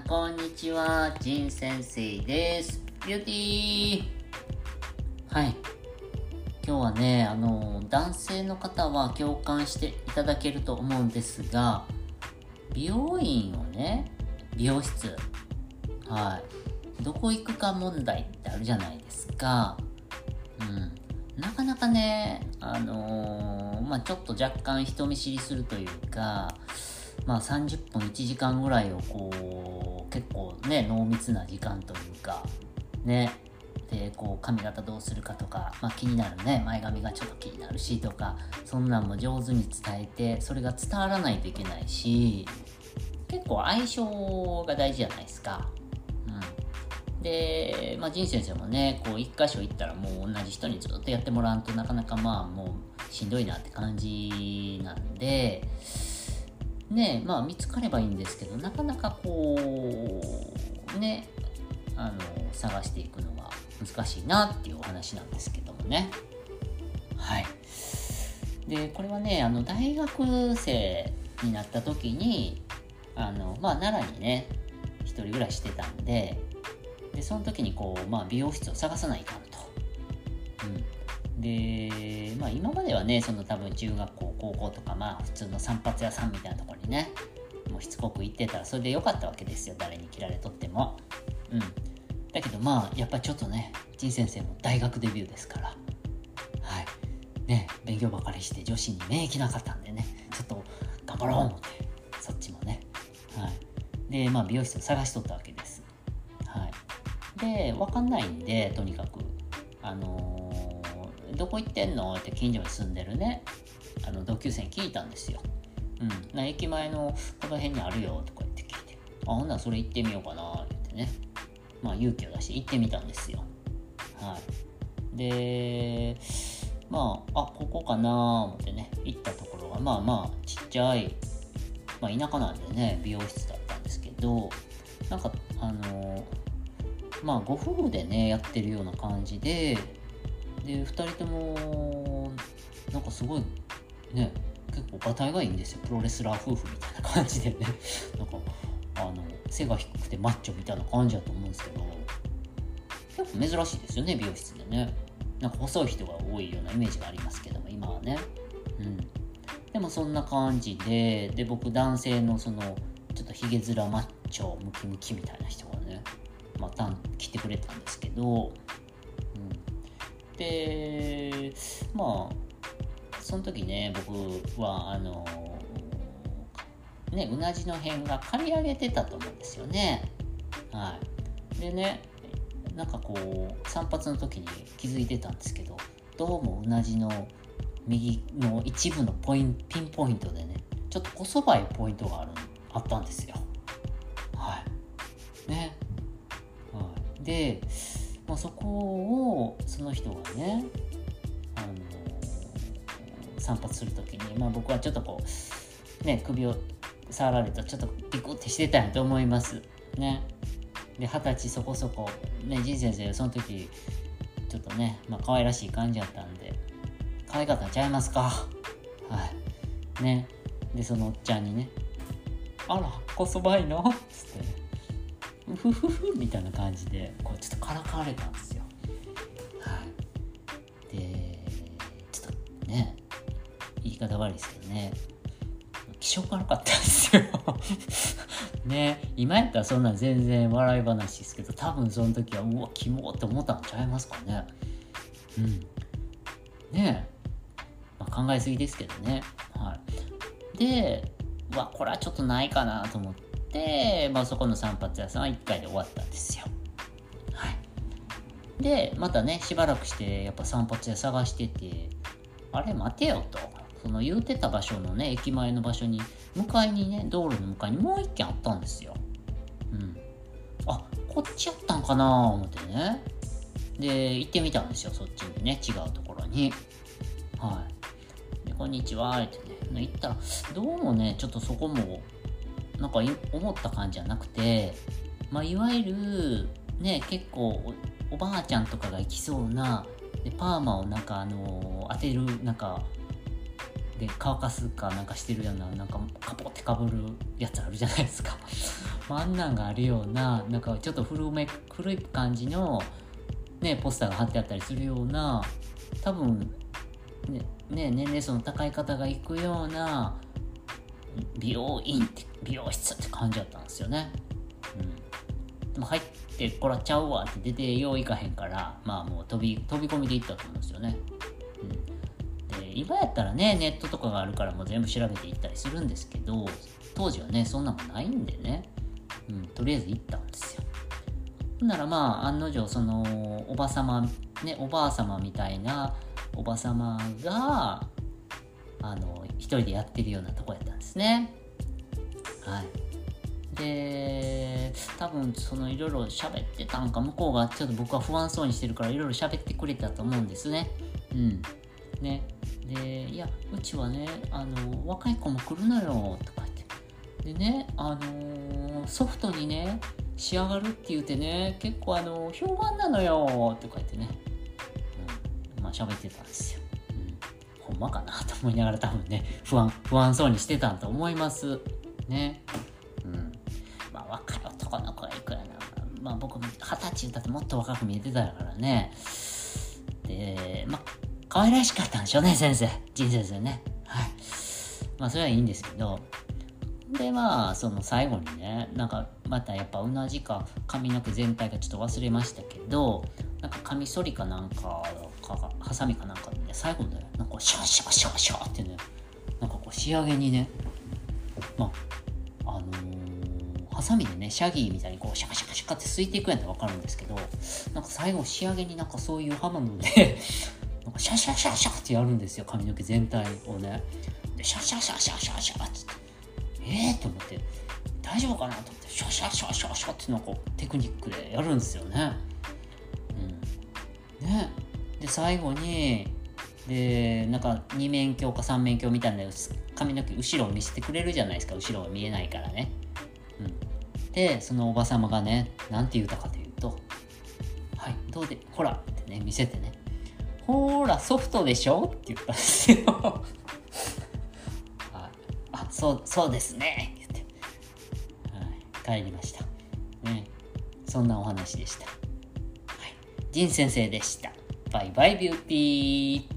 んこんにちは。ジン先生です。ビューティー。はい。今日はねあの男性の方は共感していただけると思うんですが美容院をね美容室。はい。どこ行くか問題ってあるじゃないですか。うん。なかなかねあのー、まあちょっと若干人見知りするというかまあ、30分1時間ぐらいをこう結構ね濃密な時間というかねでこう髪型どうするかとか、まあ、気になるね前髪がちょっと気になるしとかそんなんも上手に伝えてそれが伝わらないといけないし結構相性が大事じゃないですか。うん、で、まあ、仁先生もねこう一箇所行ったらもう同じ人にずっとやってもらうとなかなかまあもうしんどいなって感じなんで。ねまあ見つかればいいんですけどなかなかこうねあの探していくのが難しいなっていうお話なんですけどもね。はい。でこれはねあの大学生になった時にあのまあ奈良にね一人暮らししてたんででその時にこう、まあ、美容室を探さないかん、で、まあ、今まではねその多分中学校高校とかまあ普通の散髪屋さんみたいなところにねもうしつこく行ってたらそれでよかったわけですよ誰に切られとっても。うん。だけどまあやっぱちょっとね陳先生も大学デビューですから。はい。ね勉強ばかりして女子に免疫なかったんでねちょっと頑張ろう思ってそっちもね。はい。でまあ美容室を探しとったわけです。はい。で分かんないんでとにかく。あのー、どこ行ってんの？って近所に住んでるね。あの同級生に聞いたんですよ。うん、駅前のこの辺にあるよ。とか言って聞いて、あ、ほんならそれ行ってみようかな。って言ってね、まあ勇気を出して行ってみたんですよ。はい。で、まあ、あ、ここかな。思ってね、行ったところが、まあまあ、ちっちゃい、まあ田舎なんでね、美容室だったんですけど、なんか、あのまあご夫婦でね、やってるような感じで、で、2人とも、なんかすごいね結構がたいがいいんですよ。プロレスラー夫婦みたいな感じでね。なんかあの背が低くてマッチョみたいな感じだと思うんですけど。結構珍しいですよね美容室でね。なんか細い人が多いようなイメージがありますけども今はね。うん。でもそんな感じでで僕男性のそのちょっとヒゲ面マッチョムキムキみたいな人がねまた来てくれたんですけど、でまあその時ね僕はあのねうなじの辺が刈り上げてたと思うんですよね。はい。でねなんかこう散髪の時に気づいてたんですけどどうもうなじの右の一部のポインピンポイントでねちょっとこそばいポイントがあるあったんですよ。はい。ね、はい、で、まあ、そこをその人がねあの散髪する時に、まあ、僕はちょっとこうね首を触られるとちょっとピクってしてたんやと思います。ね。で二十歳そこそこね仁先生その時ちょっとねまあ可愛らしい感じやったんで可愛かったんちゃいますか？はい。ね。でそのおっちゃんにね「あらこそばいの?」っつってね「うふふふ」みたいな感じでこうちょっとからかわれたんですよ。はい。でちょっとね言い方悪いですけどね。気色悪かったんですよ。ね。今やったらそんな全然笑い話ですけど多分その時はうわキモって思ったんちゃいますかね。うん。ね。まあ、考えすぎですけどね。はい。でわこれはちょっとないかなと思って、まあ、そこの散髪屋さんは1回で終わったんですよ。はい。でまたねしばらくしてやっぱ散髪屋探しててあれ待てよと。その言うてた場所のね駅前の場所に向かいにね道路の向かいにもう一軒あったんですよ。うん。あこっちやったんかな思ってね。で行ってみたんですよそっちにね違うところに。はい。でこんにちはってね。行ったらどうもねちょっとそこもなんか思った感じじゃなくてまあいわゆるね結構おばあちゃんとかが行きそうなでパーマをなんかあの、当てるなんかで乾かすかなんかしてるようななんかカポってかぶるやつあるじゃないですか。あんなんがあるようななんかちょっと古め古い感じの、ね、ポスターが貼ってあったりするような多分ねね年齢層の高い方が行くような美容院って美容室って感じだったんですよね。うん、でも入ってこらっちゃうわって出てよう行かへんからまあもう飛び飛び込みで行ったと思うんですよね。うん、で今やったらねネットとかがあるからもう全部調べていったりするんですけど当時はねそんなのないんでね、うん、とりあえず行ったんですよ。ほんならまあ案の定そのおばさまねおばあ様みたいなおばさまがあの一人でやってるようなとこやったんですね。はい。で、多分そのいろいろ喋ってたんか、向こうがちょっと僕は不安そうにしてるからいろいろ喋ってくれたと思うんですね。うん。ね。で、いや、うちはね、あの、若い子も来るのよ、とか言って。でね、あのー、ソフトにね、仕上がるって言うてね、結構あの、評判なのよ、とか言ってね。うん。まあ喋ってたんですよ。まかなと思いながら多分ね、不安、不安そうにしてたんと思います。ね。うん。まあ若い男の子がいくらな。まあ僕も二十歳だってもっと若く見えてたからね。で、まあ可愛らしかったんでしょうね、先生。仁先生ね。はい。まあそれはいいんですけど。でまあその最後にねなんかまたやっぱ同じか髪の毛全体がちょっと忘れましたけどなんかカミソリかなんかかハサミかなんかでね最後ねなんかシャシャシャシャってね。なんかこう仕上げにね。まああのー、ハサミでねシャギーみたいにこうシャカシャカシャカってすいていくやんってわかるんですけどなんか最後仕上げになんかそういう刃物で なんかシャシャシャシャってやるんですよ髪の毛全体をね。でシャシャシャシャシャシャってええー、と思って大丈夫かなと思ってシャシャシャシャシャってなんかテクニックでやるんですよねね。で最後にでなんか2面鏡か3面鏡みたいな髪の毛後ろを見せてくれるじゃないですか。後ろが見えないからね、うん、でそのおば様がね何て言うたかというと「はいどうでほら」ってね見せてね「ほらソフトでしょ?」って言ったんですよ。あそうそうですね。言って、はい、帰りました。ね。そんなお話でした。仁先生でした。バイバイビューティー。